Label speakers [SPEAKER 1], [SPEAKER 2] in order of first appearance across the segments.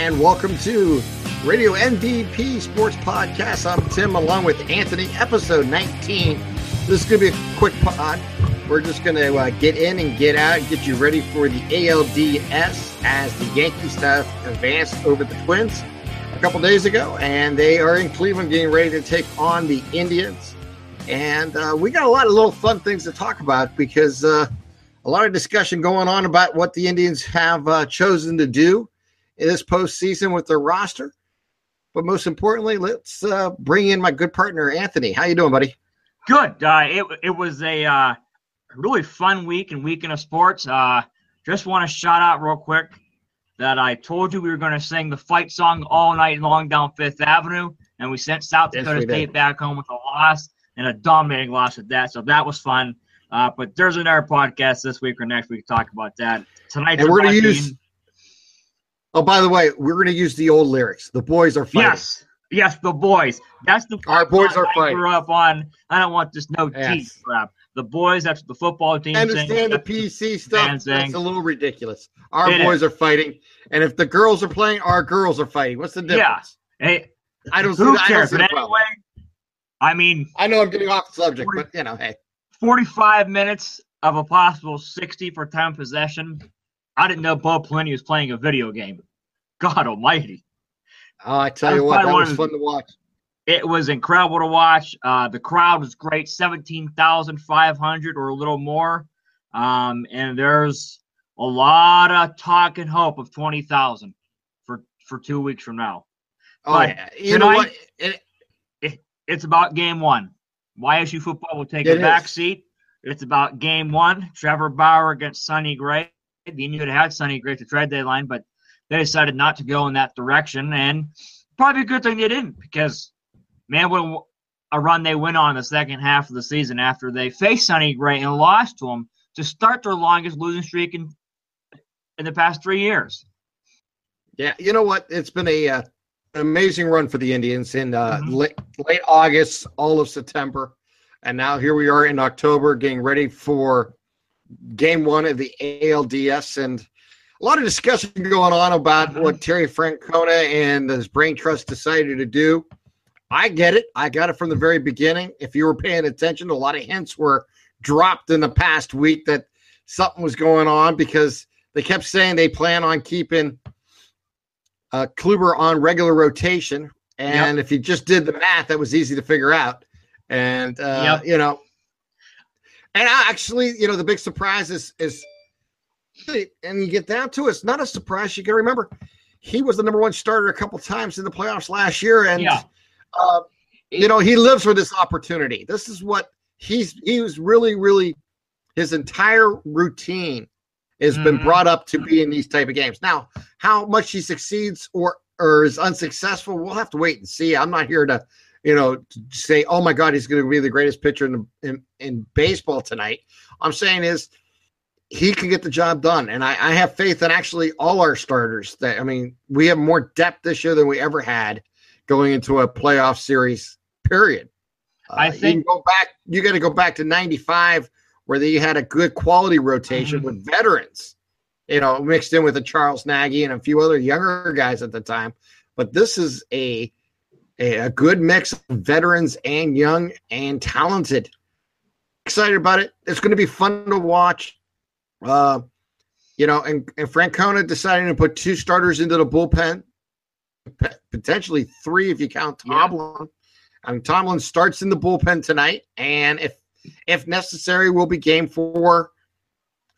[SPEAKER 1] and welcome to Radio MVP Sports Podcast. I'm Tim along with Anthony, episode 19. This is going to be a quick pod. We're just going to uh, get in and get out, get you ready for the ALDS as the Yankees have advanced over the Twins a couple days ago, and they are in Cleveland getting ready to take on the Indians. And uh, we got a lot of little fun things to talk about because uh, a lot of discussion going on about what the Indians have uh, chosen to do in this postseason with their roster. But most importantly, let's uh, bring in my good partner Anthony. How you doing, buddy?
[SPEAKER 2] Good. Uh, it it was a uh, really fun week and weekend of sports. Uh, just want to shout out real quick that I told you we were going to sing the fight song all night long down Fifth Avenue, and we sent South Dakota
[SPEAKER 1] we
[SPEAKER 2] State
[SPEAKER 1] did.
[SPEAKER 2] back home with a loss and a dominating loss at that. So that was fun. Uh, but there's another podcast this week or next week to talk about that. Tonight,
[SPEAKER 1] And we're gonna use- Oh, by the way, we're going to use the old lyrics. The boys are fighting.
[SPEAKER 2] yes, yes, the boys. That's the
[SPEAKER 1] Our boys are
[SPEAKER 2] I
[SPEAKER 1] fighting.
[SPEAKER 2] grew up on. I don't want this no
[SPEAKER 1] Yes.
[SPEAKER 2] teeth crap. The boys. That's the football team.
[SPEAKER 1] I understand the PC stuff.
[SPEAKER 2] fans
[SPEAKER 1] That's a little ridiculous. Our
[SPEAKER 2] It
[SPEAKER 1] boys are fighting, and if the girls are playing, our girls are fighting. What's the
[SPEAKER 2] Yeah.
[SPEAKER 1] difference?
[SPEAKER 2] Hey,
[SPEAKER 1] I don't see.
[SPEAKER 2] who
[SPEAKER 1] I don't
[SPEAKER 2] cares?
[SPEAKER 1] see
[SPEAKER 2] But anyway, I mean,
[SPEAKER 1] I know I'm getting off the subject, but you know, hey,
[SPEAKER 2] 45 minutes of a possible 60 for time possession. I didn't know Bo Pelini was playing a video game. God Almighty!
[SPEAKER 1] oh, I tell
[SPEAKER 2] That
[SPEAKER 1] you what, that was fun to watch.
[SPEAKER 2] It was incredible to watch. Uh, the crowd was great, 17,500 or a little more. Um, and there's a lot of talk and hope of 20,000 for for two weeks from now.
[SPEAKER 1] Oh,
[SPEAKER 2] But
[SPEAKER 1] you know what? It,
[SPEAKER 2] It's about game one. YSU football will take a back
[SPEAKER 1] is.
[SPEAKER 2] seat. It's about game one. Trevor Bauer against Sonny Gray. The Indians had Sonny Gray the trade deadline, but they decided not to go in that direction. And probably a good thing they didn't because, man, what a run they went on in the second half of the season after they faced Sonny Gray and lost to him to start their longest losing streak in, in the past three years.
[SPEAKER 1] yeah, you know what? It's been a uh, an amazing run for the Indians in uh,
[SPEAKER 2] Mhm.
[SPEAKER 1] late, late August, all of September, and now here we are in October, getting ready for game one of the ALDS, and a lot of discussion going on about
[SPEAKER 2] Mhm.
[SPEAKER 1] what Terry Francona and his brain trust decided to do. I get it. I got it from the very beginning. If you were paying attention, a lot of hints were dropped in the past week that something was going on because they kept saying they plan on keeping uh, Kluber on regular rotation. And if you just did the math, that was easy to figure out. And, uh,
[SPEAKER 2] Yep.
[SPEAKER 1] you know, and I actually, you know, the big surprise is, is, and you get down to it, it's not a surprise. You got to remember, he was the number one starter a couple times in the playoffs last year. And,
[SPEAKER 2] Yeah.
[SPEAKER 1] uh, you know, he lives for this opportunity. This is what he's, he was really, really, his entire routine has been
[SPEAKER 2] Mhm.
[SPEAKER 1] brought up to be in these type of games. Now, how much he succeeds or or is unsuccessful, we'll have to wait and see. I'm not here to, you know, say, oh my God, he's going to be the greatest pitcher in, the, in in baseball tonight. I'm saying is he can get the job done, and I, I have faith in actually all our starters. That I mean, we have more depth this year than we ever had going into a playoff series. Period.
[SPEAKER 2] I
[SPEAKER 1] Uh, you
[SPEAKER 2] think-
[SPEAKER 1] go back. You got to go back to '95 where they had a good quality rotation
[SPEAKER 2] Mhm.
[SPEAKER 1] with veterans, you know, mixed in with a Charles Nagy and a few other younger guys at the time. But this is a a, good mix of veterans and young and talented. Excited about it. It's going to be fun to watch. Uh, you know, and, and Francona deciding to put two starters into the bullpen, potentially three if you count
[SPEAKER 2] Yeah.
[SPEAKER 1] Tomlin. I mean, Tomlin starts in the bullpen tonight, and if if necessary, will be game four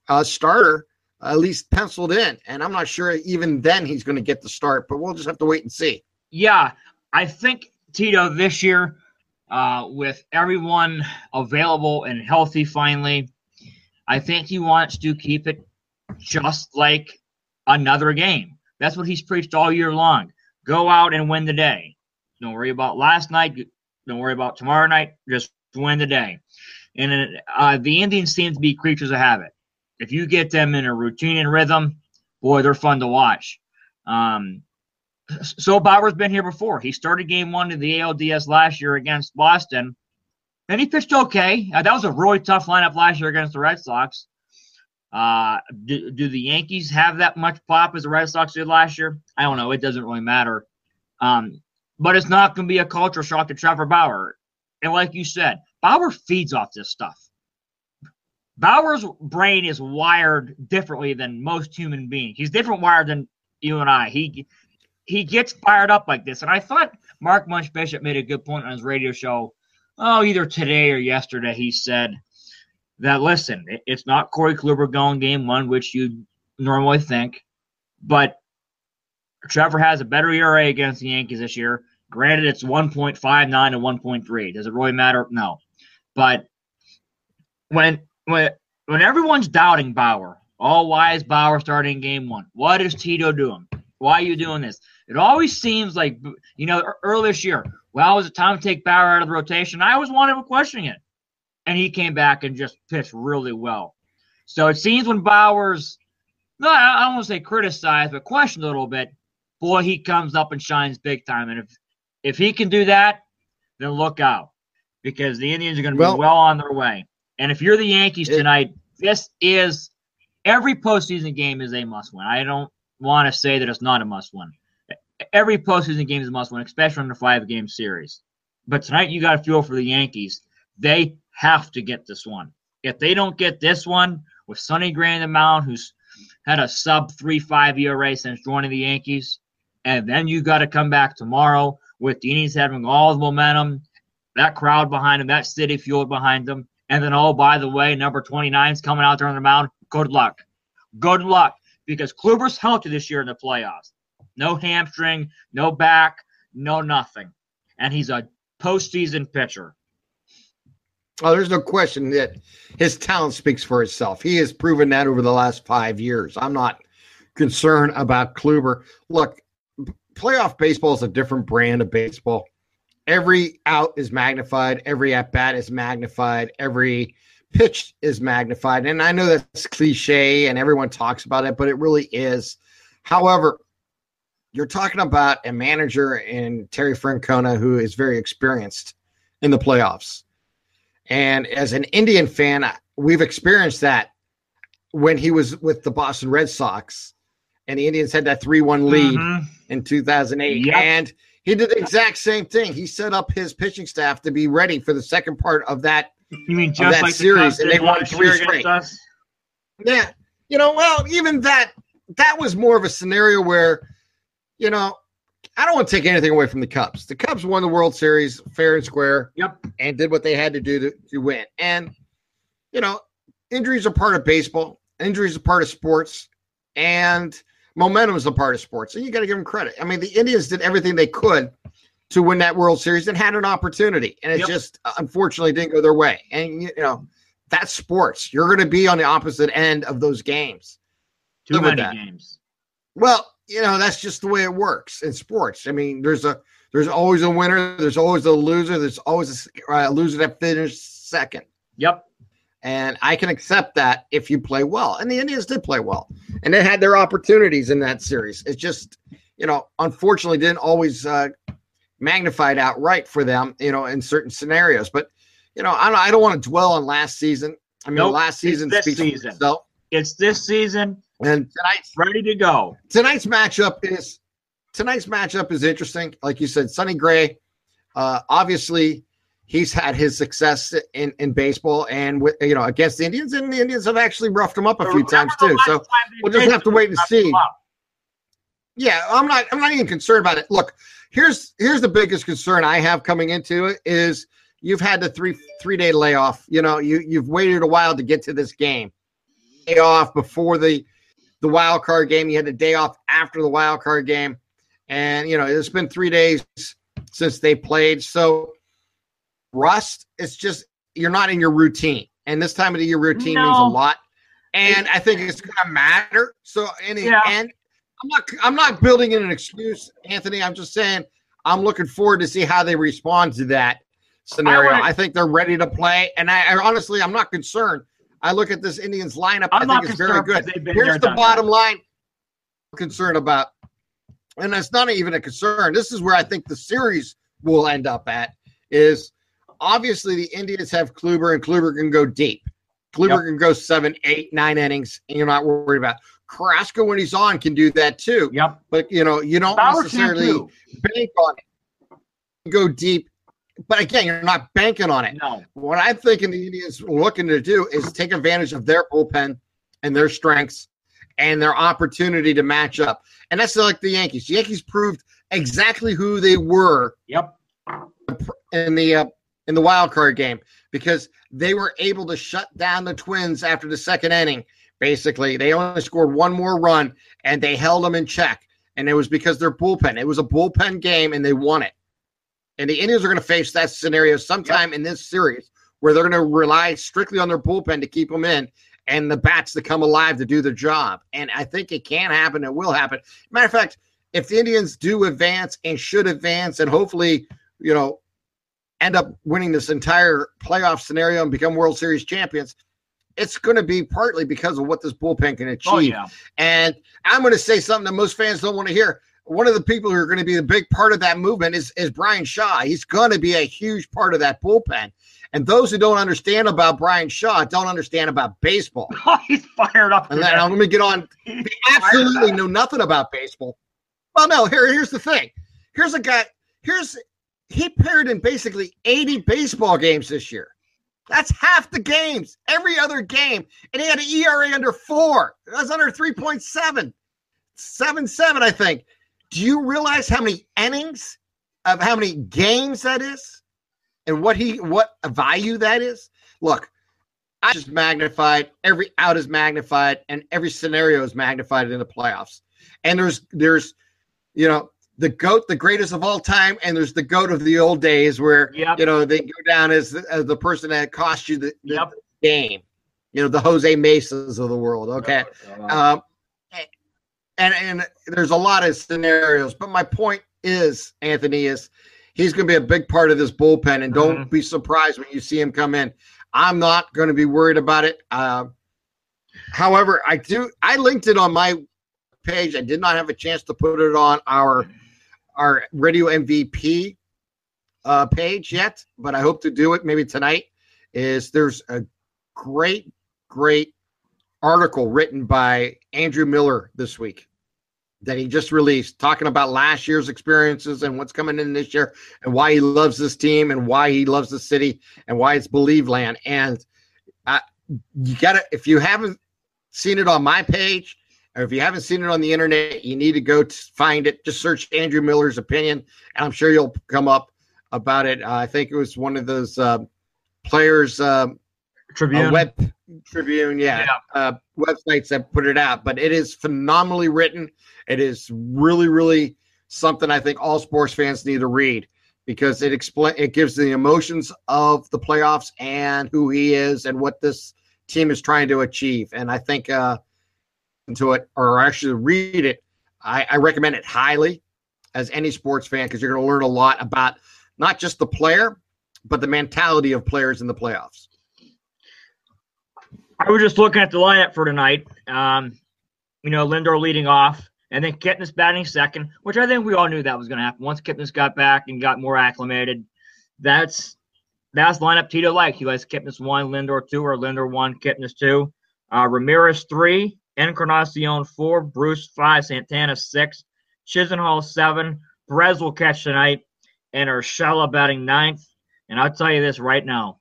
[SPEAKER 1] uh, starter at least penciled in. And I'm not sure even then he's going to get the start, but we'll just have to wait and see.
[SPEAKER 2] Yeah, I think Tito this year, uh, with everyone available and healthy finally, I think he wants to keep it just like another game. That's what he's preached all year long. Go out and win the day. Don't worry about last night. Don't worry about tomorrow night. Just win the day. And uh, the Indians seem to be creatures of habit. If you get them in a routine and rhythm, boy, they're fun to watch. Um, so Bauer's been here before. He started game one of the ALDS last year against Boston, and he pitched okay. Uh, that was a really tough lineup last year against the Red Sox. Uh, do, do the Yankees have that much pop as the Red Sox did last year? I don't know. It doesn't really matter. Um, but it's not going to be a culture shock to Trevor Bauer. And like you said, Bauer feeds off this stuff. Bauer's brain is wired differently than most human beings. He's different wired than you and I. He he gets fired up like this. And I thought Mark Munch Bishop made a good point on his radio show. Oh, either today or yesterday, he said that listen, it's not Corey Kluber going game one, which you normally think, but Trevor has a better ERA against the Yankees this year. Granted, it's 1.59 to 1.3. Does it really matter? No. But when when when everyone's doubting Bauer, why is Bauer starting game one? What is Tito doing? Why are you doing this? It always seems like you know earlier this year. Well, was it time to take Bauer out of the rotation? I was one of them questioning it, and he came back and just pitched really well. So it seems when Bauer's, no, I don't want to say criticized, but questioned a little bit. Boy, he comes up and shines big time. And if if he can do that, then look out because the Indians are going to well, be well on their way. And if you're the Yankees it, tonight, this is every postseason game is a must win. I don't want to say that it's not a must win. Every postseason game is a must win, especially in a five game series. But tonight, you got to feel for the Yankees. They have to get this one. If they don't get this one with Sonny Gray in the mound, who's had a sub three five ERA since joining the Yankees, and then you got to come back tomorrow with the having all the momentum, that crowd behind them, that city fueled behind them, and then oh by the way, number 29 is coming out there on the mound. Good luck, good luck, because Kluber's healthy this year in the playoffs. No hamstring, no back, no nothing, and he's a postseason pitcher.
[SPEAKER 1] Oh, there's no question that his talent speaks for itself. He has proven that over the last five years. I'm not concerned about Kluber. Look, playoff baseball is a different brand of baseball. Every out is magnified, every at bat is magnified, every pitch is magnified. And I know that's cliche and everyone talks about it, but it really is. However, you're talking about a manager in Terry Francona who is very experienced in the playoffs. And as an Indian fan, we've experienced that when he was with the Boston Red Sox and the Indians had that 3 1 lead mm-hmm. in 2008. Yep. And he did the exact same thing. He set up his pitching staff to be ready for the second part of that,
[SPEAKER 2] you mean just that like
[SPEAKER 1] series, the and they won three straight. Yeah. You know, well, even that, that was more of a scenario where, you know, I don't want to take anything away from the Cubs. The Cubs won the World Series fair and square.
[SPEAKER 2] Yep.
[SPEAKER 1] And did what they had to do to, to win. And, you know, injuries are part of baseball, injuries are part of sports. And momentum is a part of sports, and you got to give them credit. I mean, the Indians did everything they could to win that World Series and had an opportunity, and it yep. just uh, unfortunately didn't go their way. And you know, that's sports. You're going to be on the opposite end of those games.
[SPEAKER 2] Too Live many games.
[SPEAKER 1] Well, you know, that's just the way it works in sports. I mean, there's a there's always a winner, there's always a loser, there's always a, uh, loser that finished second.
[SPEAKER 2] Yep.
[SPEAKER 1] And I can accept that if you play well. And the Indians did play well. And they had their opportunities in that series. It's just, you know, unfortunately didn't always uh, magnified outright for them, you know, in certain scenarios. But, you know, I don't, I don't want to dwell on last season. I mean, nope, last season speaks season. for itself.
[SPEAKER 2] It's this season.
[SPEAKER 1] And tonight's
[SPEAKER 2] ready to go.
[SPEAKER 1] Tonight's matchup is tonight's matchup is interesting. Like you said, Sonny Gray, uh, obviously he's had his success in, in baseball and with you know against the Indians, and the Indians have actually roughed him up a few times too. So we'll just have to wait and see. Yeah, I'm not. I'm not even concerned about it. Look, here's here's the biggest concern I have coming into it is you've had the three three day layoff. You know, you you've waited a while to get to this game. Day off before the the wild card game. You had the day off after the wild card game, and you know it's been three days since they played. So rust. It's just you're not in your routine, and this time of the year routine no. means a lot. And I think it's going to matter. So in the yeah. end, I'm not I'm not building in an excuse, Anthony. I'm just saying I'm looking forward to see how they respond to that scenario. I, I think they're ready to play, and I, I, honestly I'm not concerned. I look at this Indians lineup.
[SPEAKER 2] I'm
[SPEAKER 1] I think it's very good. Here's the bottom that. line. I'm concerned about, and that's not even a concern. This is where I think the series will end up at. Is obviously the Indians have Kluber and Kluber can go deep. Kluber
[SPEAKER 2] Yep.
[SPEAKER 1] can go seven, eight, nine innings, and you're not worried about. Carrasco when he's on can do that too.
[SPEAKER 2] Yep.
[SPEAKER 1] But you know, you don't
[SPEAKER 2] Bauer
[SPEAKER 1] necessarily bank on it. Go deep. But again, you're not banking on it.
[SPEAKER 2] No.
[SPEAKER 1] What I'm thinking the Indians are looking to do is take advantage of their bullpen and their strengths and their opportunity to match up. And that's like the Yankees. The Yankees proved exactly who they were
[SPEAKER 2] Yep.
[SPEAKER 1] in the uh, in the wild card game because they were able to shut down the Twins after the second inning. Basically, they only scored one more run and they held them in check. And it was because their bullpen. It was a bullpen game and they won it. And the Indians are going to face that scenario sometime in this series where they're going to rely strictly on their bullpen to keep them in and the bats to come alive to do the job. And I think it can happen. It will happen. Matter of fact, if the Indians do advance and should advance and hopefully, you know, end up winning this entire playoff scenario and become World Series champions, it's going to be partly because of what this bullpen can oh, achieve.
[SPEAKER 2] Oh yeah.
[SPEAKER 1] And I'm going to say something that most fans don't want to hear. One of the people who are going to be a big part of that movement is, is Bryan Shaw. He's going to be a huge part of that bullpen. And those who don't understand about Bryan Shaw don't understand about baseball.
[SPEAKER 2] Oh, he's fired up.
[SPEAKER 1] And then
[SPEAKER 2] today.
[SPEAKER 1] let me get on. They absolutely know nothing about baseball. Well, no. Here, here's the thing. Here's a guy. Here's he paired in basically 80 baseball games this year. That's half the games. Every other game, and he had an ERA under four. Was under 3.7, seven seven, I think. Do you realize how many innings of how many games that is, and what he what value that is? Look, I just magnified. Every out is magnified, and every scenario is magnified in the playoffs. And there's there's, you know, the goat, the greatest of all time, and there's the goat of the old days where
[SPEAKER 2] Yep.
[SPEAKER 1] you know they go down as the, as the person that cost you the, the
[SPEAKER 2] Yep.
[SPEAKER 1] game. You know, the Jose Mesas of the world. Okay. Um, and and there's a lot of scenarios, but my point is, Anthony, is he's going to be a big part of this bullpen, and don't be surprised when you see him come in. I'm not going to be worried about it. Uh, however, I do. I linked it on my page. I did not have a chance to put it on our our radio MVP uh, page yet, but I hope to do it maybe tonight. Is there's a great, great article written by Andrew Miller this week that he just released talking about last year's experiences and what's coming in this year and why he loves this team and why he loves the city and why it's believe land and uh, you gotta if you haven't seen it on my page or if you haven't seen it on the internet you need to go to find it. Just search andrew miller's opinion and i'm sure you'll come up about it. Uh, i think it was one of those uh, players um,
[SPEAKER 2] Tribune.
[SPEAKER 1] a web tribune yeah, Uh, websites that put it out but it is phenomenally written. It is really really something i think all sports fans need to read because it explain it gives the emotions of the playoffs and who he is and what this team is trying to achieve. And i think uh into it or actually read it i, I recommend it highly as any sports fan because you're going to learn a lot about not just the player but the mentality of players in the playoffs
[SPEAKER 2] I was just looking at the lineup for tonight. Um, you know, Lindor leading off, and then Kipnis batting second, which I think we all knew that was going to happen. Once Kipnis got back and got more acclimated, that's that's lineup Tito liked. He likes Kipnis one, Lindor two, or Lindor one, Kipnis two. Uh, Ramirez three, Encarnacion four, Bruce five, Santana six, Chisenhall seven. Perez will catch tonight, and Urshela batting ninth. And I'll tell you this right now.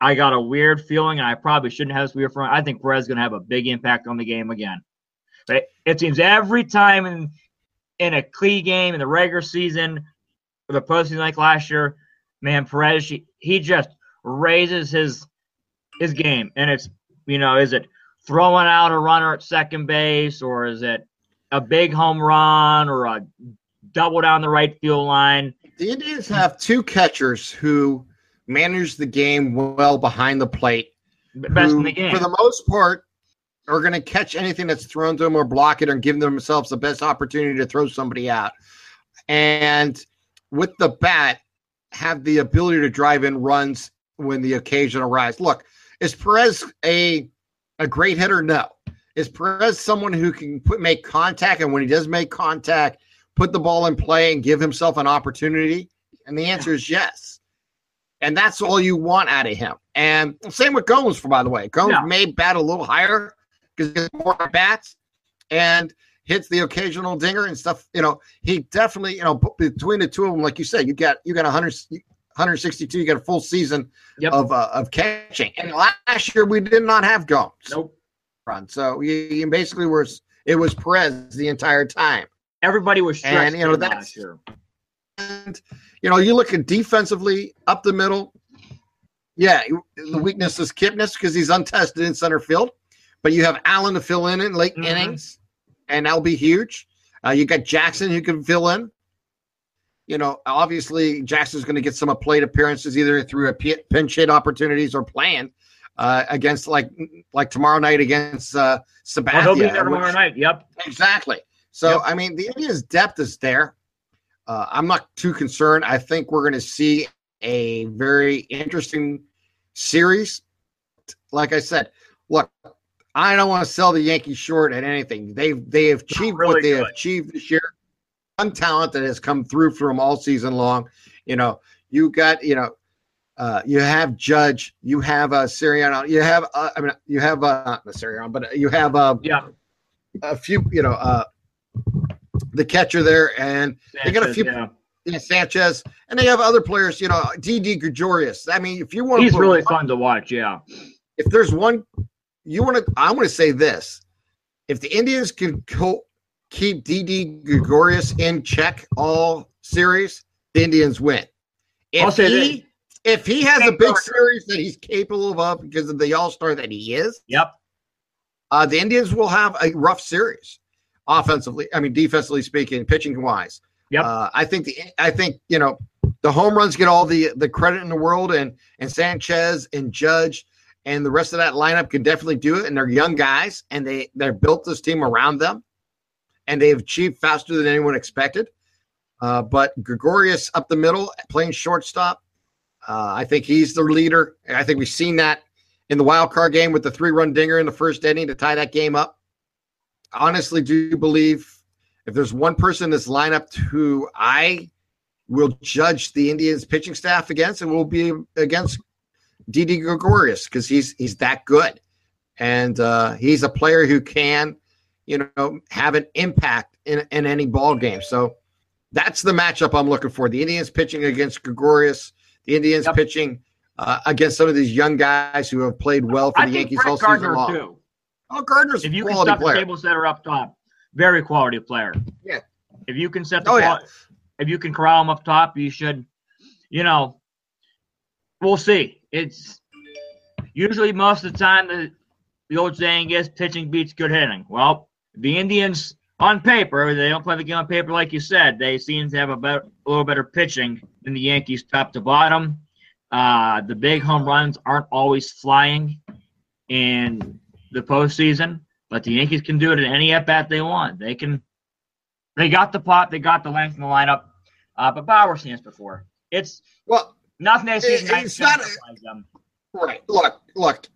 [SPEAKER 2] I got a weird feeling, and I probably shouldn't have this weird feeling. I think Perez is going to have a big impact on the game again. But it seems every time in in a key game in the regular season, or the postseason like last year, man, Perez he, he just raises his his game, and it's you know, is it throwing out a runner at second base, or is it a big home run, or a double down the right field line?
[SPEAKER 1] The Indians have two catchers who manage the game well behind the plate.
[SPEAKER 2] Best
[SPEAKER 1] who,
[SPEAKER 2] in the game.
[SPEAKER 1] For the most part, are going to catch anything that's thrown to them or block it or give themselves the best opportunity to throw somebody out. And with the bat, have the ability to drive in runs when the occasion arises. Look, is Perez a a great hitter? No. Is Perez someone who can put make contact and when he does make contact, put the ball in play and give himself an opportunity? And the answer is yes. And that's all you want out of him. And same with Gomes, for by the way. Gomes
[SPEAKER 2] Yeah.
[SPEAKER 1] may bat a little higher because he gets more at bats and hits the occasional dinger and stuff. You know, he definitely, you know, between the two of them, like you said, you got you got a 100, 162, you got a full season
[SPEAKER 2] Yep.
[SPEAKER 1] of uh, of catching. And last year we did not have Gomes
[SPEAKER 2] Nope.
[SPEAKER 1] run. So you, you basically were it was Perez the entire time.
[SPEAKER 2] Everybody was
[SPEAKER 1] And, you know, that's-
[SPEAKER 2] last year.
[SPEAKER 1] And you know, you look at defensively up the middle. Yeah, the weakness is Kipnis because he's untested in center field, but you have Allen to fill in in late
[SPEAKER 2] Mhm.
[SPEAKER 1] innings, and that'll be huge. Uh, you got Jackson who can fill in. You know, obviously Jackson's going to get some of plate appearances either through a pinch hit opportunities or playing uh, against like like tomorrow night against uh,
[SPEAKER 2] Well, he'll be there tomorrow
[SPEAKER 1] which-
[SPEAKER 2] night. Yep.
[SPEAKER 1] Exactly. So
[SPEAKER 2] Yep.
[SPEAKER 1] I mean, the Indians' depth is there. Uh, I'm not too concerned. I think we're going to see a very interesting series. Like I said, look, I don't want to sell the Yankees short at anything. They've they have achieved
[SPEAKER 2] really
[SPEAKER 1] what they
[SPEAKER 2] good.
[SPEAKER 1] have achieved this year. Talent that has come through for them all season long. You know, you got you know. Uh, you have Judge, you have uh, Siriano, you have uh, I mean you have uh, not the Siriano, but you have uh,
[SPEAKER 2] Yeah.
[SPEAKER 1] a few, you know, uh, the catcher there, and They got a
[SPEAKER 2] Sanchez,
[SPEAKER 1] few-
[SPEAKER 2] yeah.
[SPEAKER 1] know, Sanchez, and they have other players, you know, Didi Gregorius. I mean, if you want to,
[SPEAKER 2] He's really fun to watch. Yeah.
[SPEAKER 1] If there's one, you want to, I want to say this: if the Indians can co- keep Didi Gregorius in check all series, the Indians win. If he, if he has a big series that he's capable of because of the All Star that he is,
[SPEAKER 2] Yep.
[SPEAKER 1] uh, the Indians will have a rough series, offensively. I mean, defensively speaking, pitching wise.
[SPEAKER 2] Yep.
[SPEAKER 1] Uh, I think the I think you know the home runs get all the the credit in the world, and and Sanchez and Judge and the rest of that lineup can definitely do it. And they're young guys, and they they're built this team around them, and they've achieved faster than anyone expected. Uh, but Gregorius up the middle, playing shortstop. Uh, I think he's the leader. I think we've seen that in the wild card game with the three run dinger in the first inning to tie that game up. Honestly, do believe if there's one person in this lineup who I will judge the Indians pitching staff against, it will be against Didi Gregorius because he's he's that good, and uh, he's a player who can, you know, have an impact in, in any ball game. So that's the matchup I'm looking for: the Indians pitching against Gregorius, the Indians
[SPEAKER 2] Yep.
[SPEAKER 1] pitching uh, against some of these young guys who have played well for
[SPEAKER 2] I
[SPEAKER 1] the Yankees
[SPEAKER 2] Brett
[SPEAKER 1] all season
[SPEAKER 2] Gardner
[SPEAKER 1] long.
[SPEAKER 2] too.
[SPEAKER 1] Oh, Gardner's a
[SPEAKER 2] If you can
[SPEAKER 1] quality
[SPEAKER 2] set the
[SPEAKER 1] player.
[SPEAKER 2] table setter up top, very quality player.
[SPEAKER 1] Yeah.
[SPEAKER 2] If you can set the
[SPEAKER 1] Oh, yeah.
[SPEAKER 2] if you can corral him up top, you should. You know, we'll see. It's usually most of the time the the old saying is pitching beats good hitting. Well, the Indians on paper they don't play the game on paper like you said. They seem to have a, better, a little better pitching than the Yankees top to bottom. Uh, the big home runs aren't always flying in the postseason, but the Yankees can do it in any at bat they want. They can. They got the pot. They got the length in the lineup. Uh, but Bauer stands before. It's
[SPEAKER 1] Well,
[SPEAKER 2] nothing see
[SPEAKER 1] It- it's not-
[SPEAKER 2] satisfies them.
[SPEAKER 1] Right. Look, look.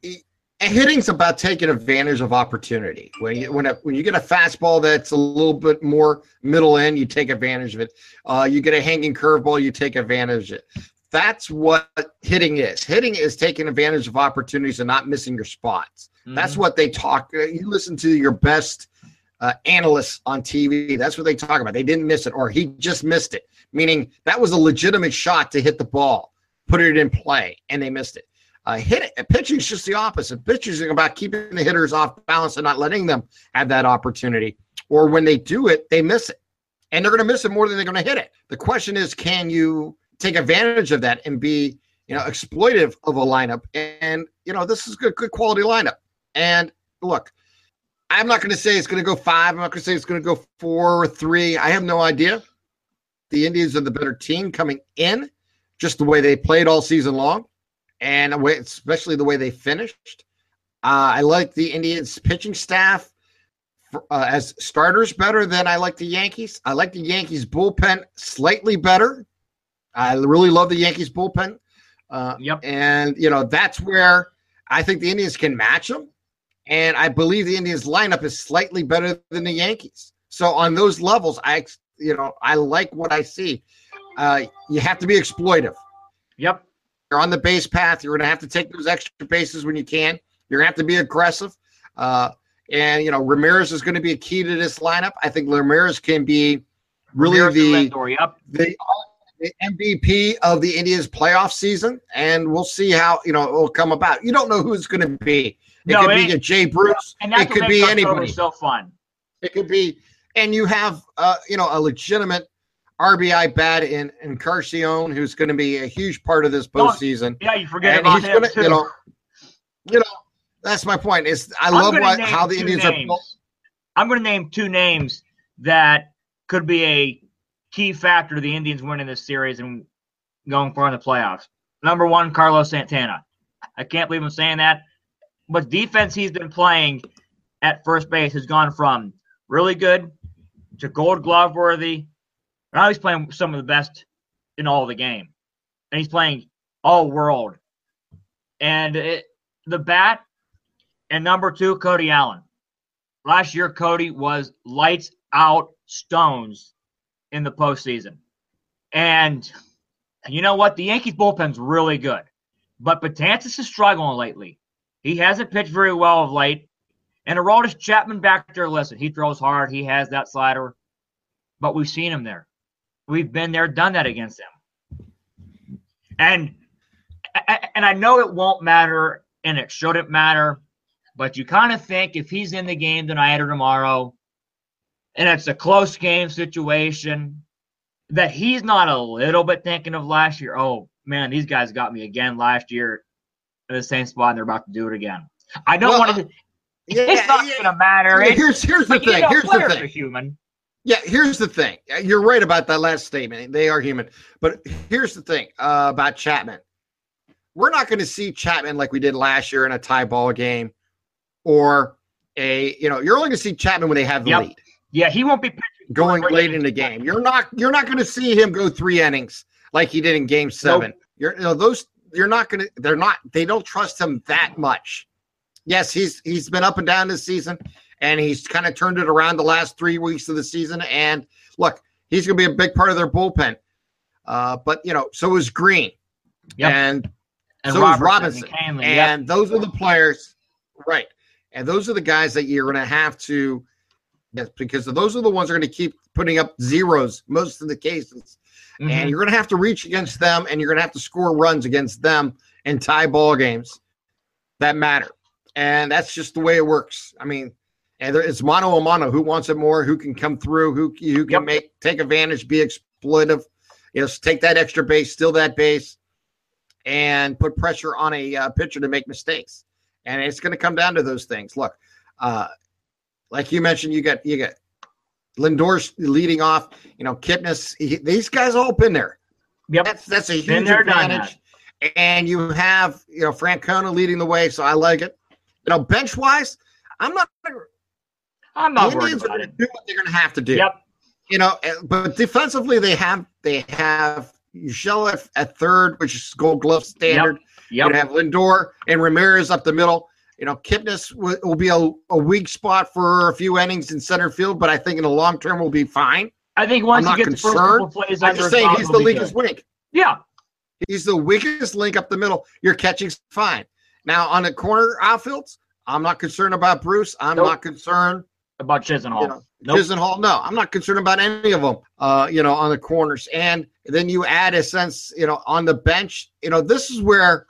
[SPEAKER 1] Hitting's about taking advantage of opportunity. When you when a, when you get a fastball that's a little bit more middle end, you take advantage of it. Uh, you get a hanging curveball, you take advantage of it. That's what hitting is. Hitting is taking advantage of opportunities and not missing your spots. That's
[SPEAKER 2] Mhm.
[SPEAKER 1] what they talk. uh, You listen to your best uh, analysts on TV. That's what they talk about. They didn't miss it, or he just missed it, meaning that was a legitimate shot to hit the ball, put it in play, and they missed it. Uh, hit it. Pitching is just the opposite. Pitching is about keeping the hitters off balance and not letting them have that opportunity. Or when they do it, they miss it, and they're going to miss it more than they're going to hit it. The question is, can you take advantage of that and be, you know, exploitive of a lineup? And you know, this is good, good quality lineup. And look, I'm not going to say it's going to go five. I'm not going to say it's going to go four or three. I have no idea. The Indians are the better team coming in, just the way they played all season long, and especially the way they finished. Uh, I like the Indians pitching staff for, uh, as starters better than I like the Yankees. I like the Yankees bullpen slightly better. I really love the Yankees bullpen. Uh,
[SPEAKER 2] Yep.
[SPEAKER 1] and you know that's where I think the Indians can match them, and I believe the Indians lineup is slightly better than the Yankees. So on those levels, I you know I like what I see. Uh, you have to be exploitive.
[SPEAKER 2] Yep.
[SPEAKER 1] On the base path. You're going to have to take those extra bases when you can. You're going to have to be aggressive. Uh, and, you know, Ramirez is going to be a key to this lineup. I think Ramirez can be really the,
[SPEAKER 2] yep.
[SPEAKER 1] the, the MVP of the Indians playoff season. And we'll see how, you know, it will come about. You don't know who it's going to be. It
[SPEAKER 2] No,
[SPEAKER 1] could
[SPEAKER 2] it
[SPEAKER 1] be a Jay Bruce.
[SPEAKER 2] And that's
[SPEAKER 1] It could be anybody.
[SPEAKER 2] So fun.
[SPEAKER 1] It could be, and you have, uh, you know, a legitimate RBI bat in Encarnacion, who's going to be a huge part of this postseason.
[SPEAKER 2] Yeah, you forget
[SPEAKER 1] And
[SPEAKER 2] about
[SPEAKER 1] he's
[SPEAKER 2] him
[SPEAKER 1] gonna,
[SPEAKER 2] too.
[SPEAKER 1] you know, you know, that's my point. Is I
[SPEAKER 2] I'm
[SPEAKER 1] love what how the Indians are
[SPEAKER 2] names.
[SPEAKER 1] built.
[SPEAKER 2] I'm going to name two names that could be a key factor to the Indians winning this series and going far in the playoffs. Number one, Carlos Santana. I can't believe I'm saying that, but defense he's been playing at first base has gone from really good to Gold Glove worthy. Now he's playing some of the best in all the game, and he's playing all world. And it, the bat, and number two, Cody Allen. Last year, Cody was lights out stones in the postseason. And you know what? The Yankees bullpen's really good. But Betances is struggling lately. He hasn't pitched very well of late. And Aroldis Chapman back there, listen, he throws hard. He has that slider. But we've seen him there. We've been there, done that against them. And and I know it won't matter and it shouldn't matter, but you kind of think if he's in the game tonight or tomorrow, and it's a close game situation, that he's not a little bit thinking of last year. Oh man, these guys got me again last year in the same spot, and they're about to do it again. I don't
[SPEAKER 1] Well,
[SPEAKER 2] want to.
[SPEAKER 1] Yeah,
[SPEAKER 2] it's not
[SPEAKER 1] yeah,
[SPEAKER 2] going to matter.
[SPEAKER 1] yeah, here's here's the thing. Here's the thing.
[SPEAKER 2] human.
[SPEAKER 1] Yeah, here's the thing. You're right about that last statement. They are human. But here's the thing uh, about Chapman. We're not going to see Chapman like we did last year in a tie ball game or a, you know, you're only going to see Chapman when they have the
[SPEAKER 2] Yep.
[SPEAKER 1] lead
[SPEAKER 2] Yeah, he won't be pitching
[SPEAKER 1] going late in the game. You're not you're not going to see him go three innings like he did in game 7. You're you know those you're not going to they're not they don't trust him that much. Yes, he's he's been up and down this season and he's kind of turned it around the last 3 weeks of the season and look, he's going to be a big part of their bullpen. Uh, but you know, so is Green.
[SPEAKER 2] Yep.
[SPEAKER 1] And
[SPEAKER 2] and
[SPEAKER 1] so is
[SPEAKER 2] Robertson. and Kahnle. Yep.
[SPEAKER 1] and those are the players, right? And those are the guys that you're going to have to, yes, because those are the ones that are going to keep putting up zeros most of the cases,
[SPEAKER 2] Mhm.
[SPEAKER 1] and you're going to have to reach against them, and you're going to have to score runs against them and tie ball games that matter, and that's just the way it works. I mean, and there, it's mono a mono. Who wants it more? Who can come through? Who who can
[SPEAKER 2] Yep.
[SPEAKER 1] make take advantage, be exploitive? You know, take that extra base, steal that base and put pressure on a uh, pitcher to make mistakes. And it's going to come down to those things. Look, uh, like you mentioned, you got you got Lindor's leading off. You know, Kipnis. He, these guys all been there.
[SPEAKER 2] Yep.
[SPEAKER 1] That's that's a huge advantage. And you have you know Francona leading the way, so I like it. You know, bench wise, I'm not.
[SPEAKER 2] I'm not worried
[SPEAKER 1] Indians are
[SPEAKER 2] about it.
[SPEAKER 1] to do what they're going to have to do.
[SPEAKER 2] Yep.
[SPEAKER 1] You know, eh, but defensively, they have they have Urshela at, at third, which is Gold Glove standard.
[SPEAKER 2] Yep.
[SPEAKER 1] You have Lindor and Ramirez up the middle. You know, Kipnis will, will be a, a weak spot for a few innings in center field, but I think in the long term will be fine.
[SPEAKER 2] I think once
[SPEAKER 1] I'm
[SPEAKER 2] you get the first
[SPEAKER 1] concerned.
[SPEAKER 2] couple plays
[SPEAKER 1] I'm just saying he's the weakest link.
[SPEAKER 2] Yeah.
[SPEAKER 1] He's the weakest link up the middle. Your catching's fine. Now on the corner outfields, I'm not concerned about Bruce. I'm
[SPEAKER 2] Nope.
[SPEAKER 1] not concerned.
[SPEAKER 2] About Chisenhall.
[SPEAKER 1] You know,
[SPEAKER 2] Nope.
[SPEAKER 1] Chisenhall, no, I'm not concerned about any of them. Uh, you know, on the corners, and then you add a sense, you know, on the bench. You know, this is where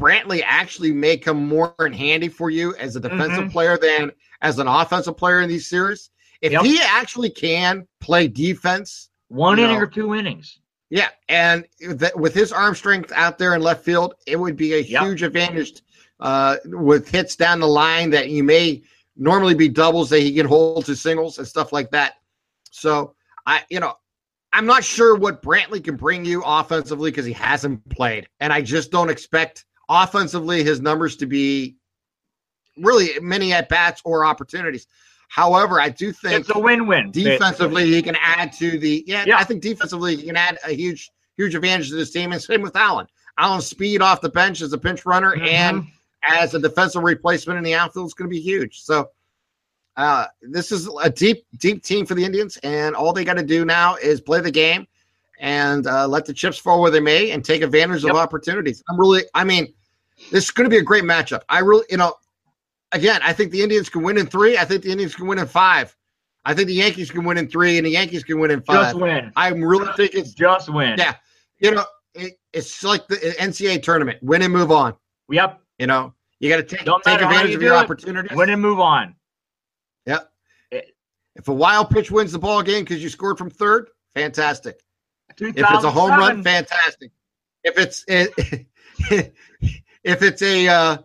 [SPEAKER 1] Brantley actually may come more in handy for you as a defensive
[SPEAKER 2] Mhm.
[SPEAKER 1] player than as an offensive player in these series. If
[SPEAKER 2] Yep.
[SPEAKER 1] he actually can play defense,
[SPEAKER 2] One inning
[SPEAKER 1] know,
[SPEAKER 2] or two innings.
[SPEAKER 1] yeah, and that with his arm strength out there in left field, it would be a
[SPEAKER 2] Yep.
[SPEAKER 1] huge advantage uh, with hits down the line that you may normally be doubles that he can hold to singles and stuff like that. So I, you know, I'm not sure what Brantley can bring you offensively because he hasn't played, and I just don't expect offensively his numbers to be really many at bats or opportunities. However, I do think
[SPEAKER 2] It's a win-win.
[SPEAKER 1] defensively he can add to the yeah,
[SPEAKER 2] Yeah.
[SPEAKER 1] I think defensively he can add a huge huge advantage to this team and same with Allen. Allen's speed off the bench as a pinch runner
[SPEAKER 2] Mhm.
[SPEAKER 1] and as a defensive replacement in the outfield is going to be huge. So uh, this is a deep deep team for the Indians and all they got to do now is play the game and uh, let the chips fall where they may and take advantage
[SPEAKER 2] Yep.
[SPEAKER 1] of opportunities. I'm really, I mean, this is going to be a great matchup. I really, you know, again, I think the Indians can win in three. I think the Indians can win in five. I think the Yankees can win in three, and the Yankees can win in five.
[SPEAKER 2] Just win.
[SPEAKER 1] I'm really thinking,
[SPEAKER 2] Just win.
[SPEAKER 1] yeah, you know, it, it's like the NCAA tournament: win and move on.
[SPEAKER 2] Yep.
[SPEAKER 1] You know, you got to take
[SPEAKER 2] Don't
[SPEAKER 1] take advantage
[SPEAKER 2] you
[SPEAKER 1] of your
[SPEAKER 2] it,
[SPEAKER 1] opportunities.
[SPEAKER 2] Win and move on. Yep.
[SPEAKER 1] If a wild pitch wins the ball game because you scored from third, fantastic. If it's a home run, fantastic. If it's if it's a uh,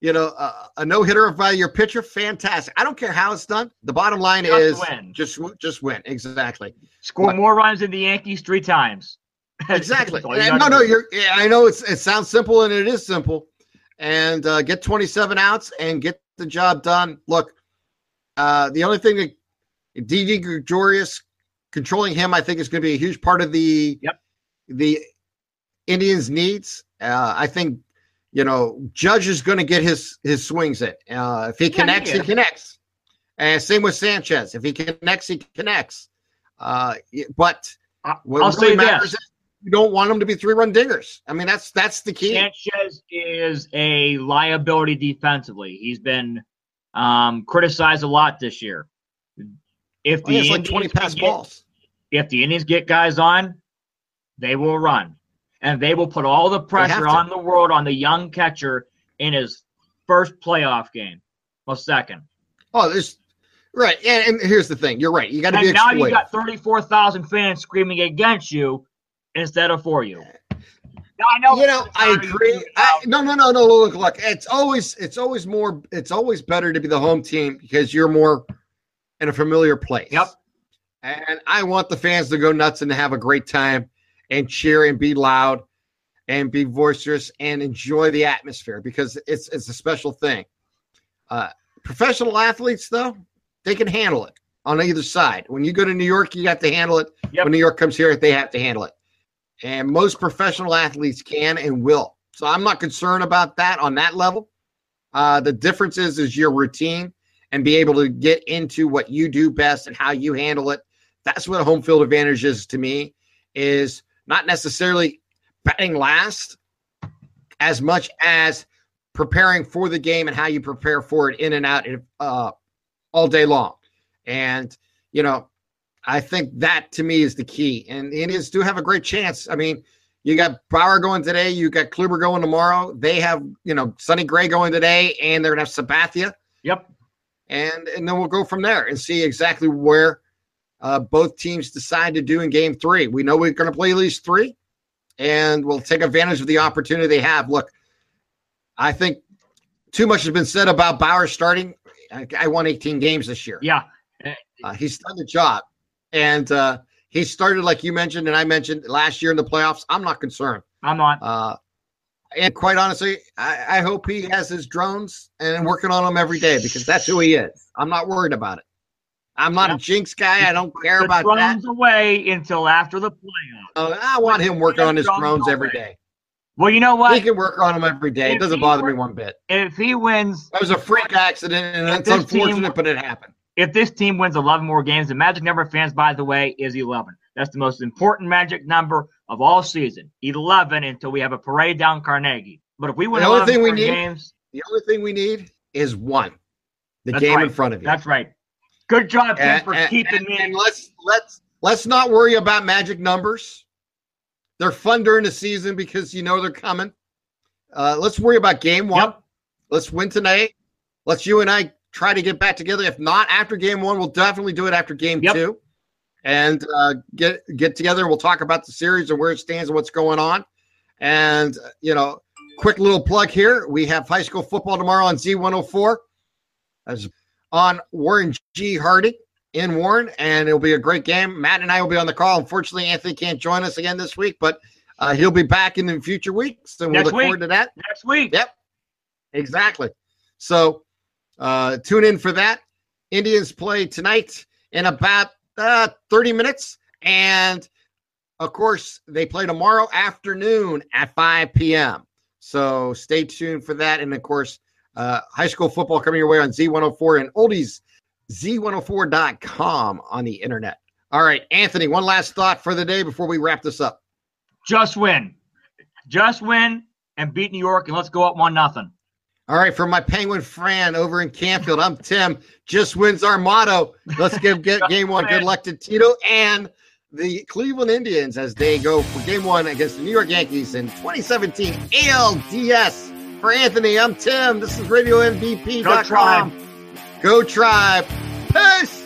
[SPEAKER 1] you know a, a no hitter by your pitcher, fantastic. I don't care how it's done. The bottom line
[SPEAKER 2] Just
[SPEAKER 1] is
[SPEAKER 2] win.
[SPEAKER 1] just just win. Exactly,
[SPEAKER 2] Score
[SPEAKER 1] What?
[SPEAKER 2] more runs than the Yankees three times.
[SPEAKER 1] exactly.
[SPEAKER 2] That's all you
[SPEAKER 1] And
[SPEAKER 2] gotta
[SPEAKER 1] no, no, you're. I know it's it sounds simple and it is simple, and uh, get 27 outs and get the job done. Look, uh, the only thing that Didi Gregorius controlling him, I think, is going to be a huge part of the
[SPEAKER 2] Yep.
[SPEAKER 1] the Indians' needs. Uh, I think you know Judge is going to get his his swings in. Uh, if he
[SPEAKER 2] Yeah, he
[SPEAKER 1] connects, he, connects. And same with Sanchez. If he connects, he connects. Uh, but what
[SPEAKER 2] I'll
[SPEAKER 1] really matters
[SPEAKER 2] this.
[SPEAKER 1] is you don't want them to be three run dingers. I mean, that's that's the key.
[SPEAKER 2] Sanchez is a liability defensively. He's been um, criticized a lot this year. If
[SPEAKER 1] Oh,
[SPEAKER 2] the
[SPEAKER 1] yeah, like 20
[SPEAKER 2] can
[SPEAKER 1] pass
[SPEAKER 2] get-
[SPEAKER 1] balls.
[SPEAKER 2] if the Indians get guys on, they will run, and they will put all the pressure on the world on the young catcher in his first playoff game, well, second.
[SPEAKER 1] Oh, there's right. And, and here's the thing. You're right. You got to be
[SPEAKER 2] now you got thirty-four thousand fans screaming against you instead of for you. Now, I know.
[SPEAKER 1] you know, I agree. I, no, no, no, no. Look, look. It's always, it's always more. It's always better to be the home team because you're more in a familiar place.
[SPEAKER 2] Yep.
[SPEAKER 1] And I want the fans to go nuts and to have a great time and cheer and be loud and be boisterous and enjoy the atmosphere because it's it's a special thing. Uh, professional athletes, though, they can handle it on either side. When you go to New York, you got to handle it.
[SPEAKER 2] Yep.
[SPEAKER 1] When New York comes here, they have to handle it. And most professional athletes can and will. So I'm not concerned about that on that level. Uh, the difference is is your routine and be able to get into what you do best and how you handle it. That's what a home field advantage is to me. Is not necessarily batting last as much as preparing for the game and how you prepare for it in and out uh, all day long. And you know, I think that to me is the key. And the Indians do have a great chance. I mean, you got Bauer going today, you got Kluber going tomorrow. They have, you know, Sonny Gray going today, and they're gonna have Sabathia,
[SPEAKER 2] Yep.
[SPEAKER 1] and and then we'll go from there and see exactly where uh, both teams decide to do in Game Three. We know we're gonna play at least three, and we'll take advantage of the opportunity they have. Look, I think too much has been said about Bauer starting. I, I won 18 games this year.
[SPEAKER 2] Yeah.
[SPEAKER 1] Uh, he's done the job, and uh, he started like you mentioned, and I mentioned last year in the playoffs. I'm not concerned.
[SPEAKER 2] I'm not.
[SPEAKER 1] Uh, and quite honestly, I, I hope he has his drones and working on them every day because that's who he is. I'm not worried about it. I'm not
[SPEAKER 2] Yeah.
[SPEAKER 1] a jinx guy. I don't care
[SPEAKER 2] the
[SPEAKER 1] about that.
[SPEAKER 2] drones away until after the playoffs.
[SPEAKER 1] Uh, I want him working on his
[SPEAKER 2] Drones
[SPEAKER 1] drones every day.
[SPEAKER 2] Well, you know what?
[SPEAKER 1] He can work on them every day. It doesn't
[SPEAKER 2] he
[SPEAKER 1] bother me one bit.
[SPEAKER 2] If he wins,
[SPEAKER 1] That was a freak accident, and
[SPEAKER 2] If
[SPEAKER 1] it's
[SPEAKER 2] this team-
[SPEAKER 1] unfortunate, but it happened.
[SPEAKER 2] If this team wins 11 more games, the magic number of fans, by the way, is 11. That's the most important magic number of all season. 11 until we have a parade down Carnegie. But if we win
[SPEAKER 1] The only
[SPEAKER 2] 11
[SPEAKER 1] thing we need-
[SPEAKER 2] games,
[SPEAKER 1] The only thing we need is one. The game in front of you.
[SPEAKER 2] that's right. Good job, Tim,
[SPEAKER 1] and,
[SPEAKER 2] for
[SPEAKER 1] and-
[SPEAKER 2] keeping
[SPEAKER 1] and-
[SPEAKER 2] me.
[SPEAKER 1] and let's let's let's not worry about magic numbers. They're fun during the season because you know they're coming. Uh, let's worry about game one.
[SPEAKER 2] Yep.
[SPEAKER 1] Let's win tonight. Let's you and I try to get back together. If not after game one, we'll definitely do it after game
[SPEAKER 2] Yep.
[SPEAKER 1] two, and uh, get get together. We'll talk about the series and where it stands and what's going on. And uh, you know, quick little plug here: we have high school football tomorrow on Z104, as on Warren G. Harding in Warren, and it'll be a great game. Matt and I will be on the call. Unfortunately, Anthony can't join us again this week, but uh, he'll be back in the future weeks, and we'll
[SPEAKER 2] Next
[SPEAKER 1] look
[SPEAKER 2] week.
[SPEAKER 1] forward to that.
[SPEAKER 2] Next week.
[SPEAKER 1] Yep, exactly. So uh, tune in for that. Indians play tonight in about uh, 30 minutes, and of course, they play tomorrow afternoon at 5 p.m. So stay tuned for that, and of course, uh, high school football coming your way on Z104 and oldies Z104.com on the internet. All right, Anthony, one last thought for the day before we wrap this up.
[SPEAKER 2] Just win. Just win and beat New York, and let's go up one nothing.
[SPEAKER 1] All right, for my Penguin Fran over in Canfield, I'm Tim. Just wins our motto. Let's give get game one. Good luck to Tito and the Cleveland Indians as they go for game one against the New York Yankees in 2017 ALDS. For Anthony, I'm Tim. This is RadioMVP.com.
[SPEAKER 2] Go Tribe.
[SPEAKER 1] Go Tribe. Peace.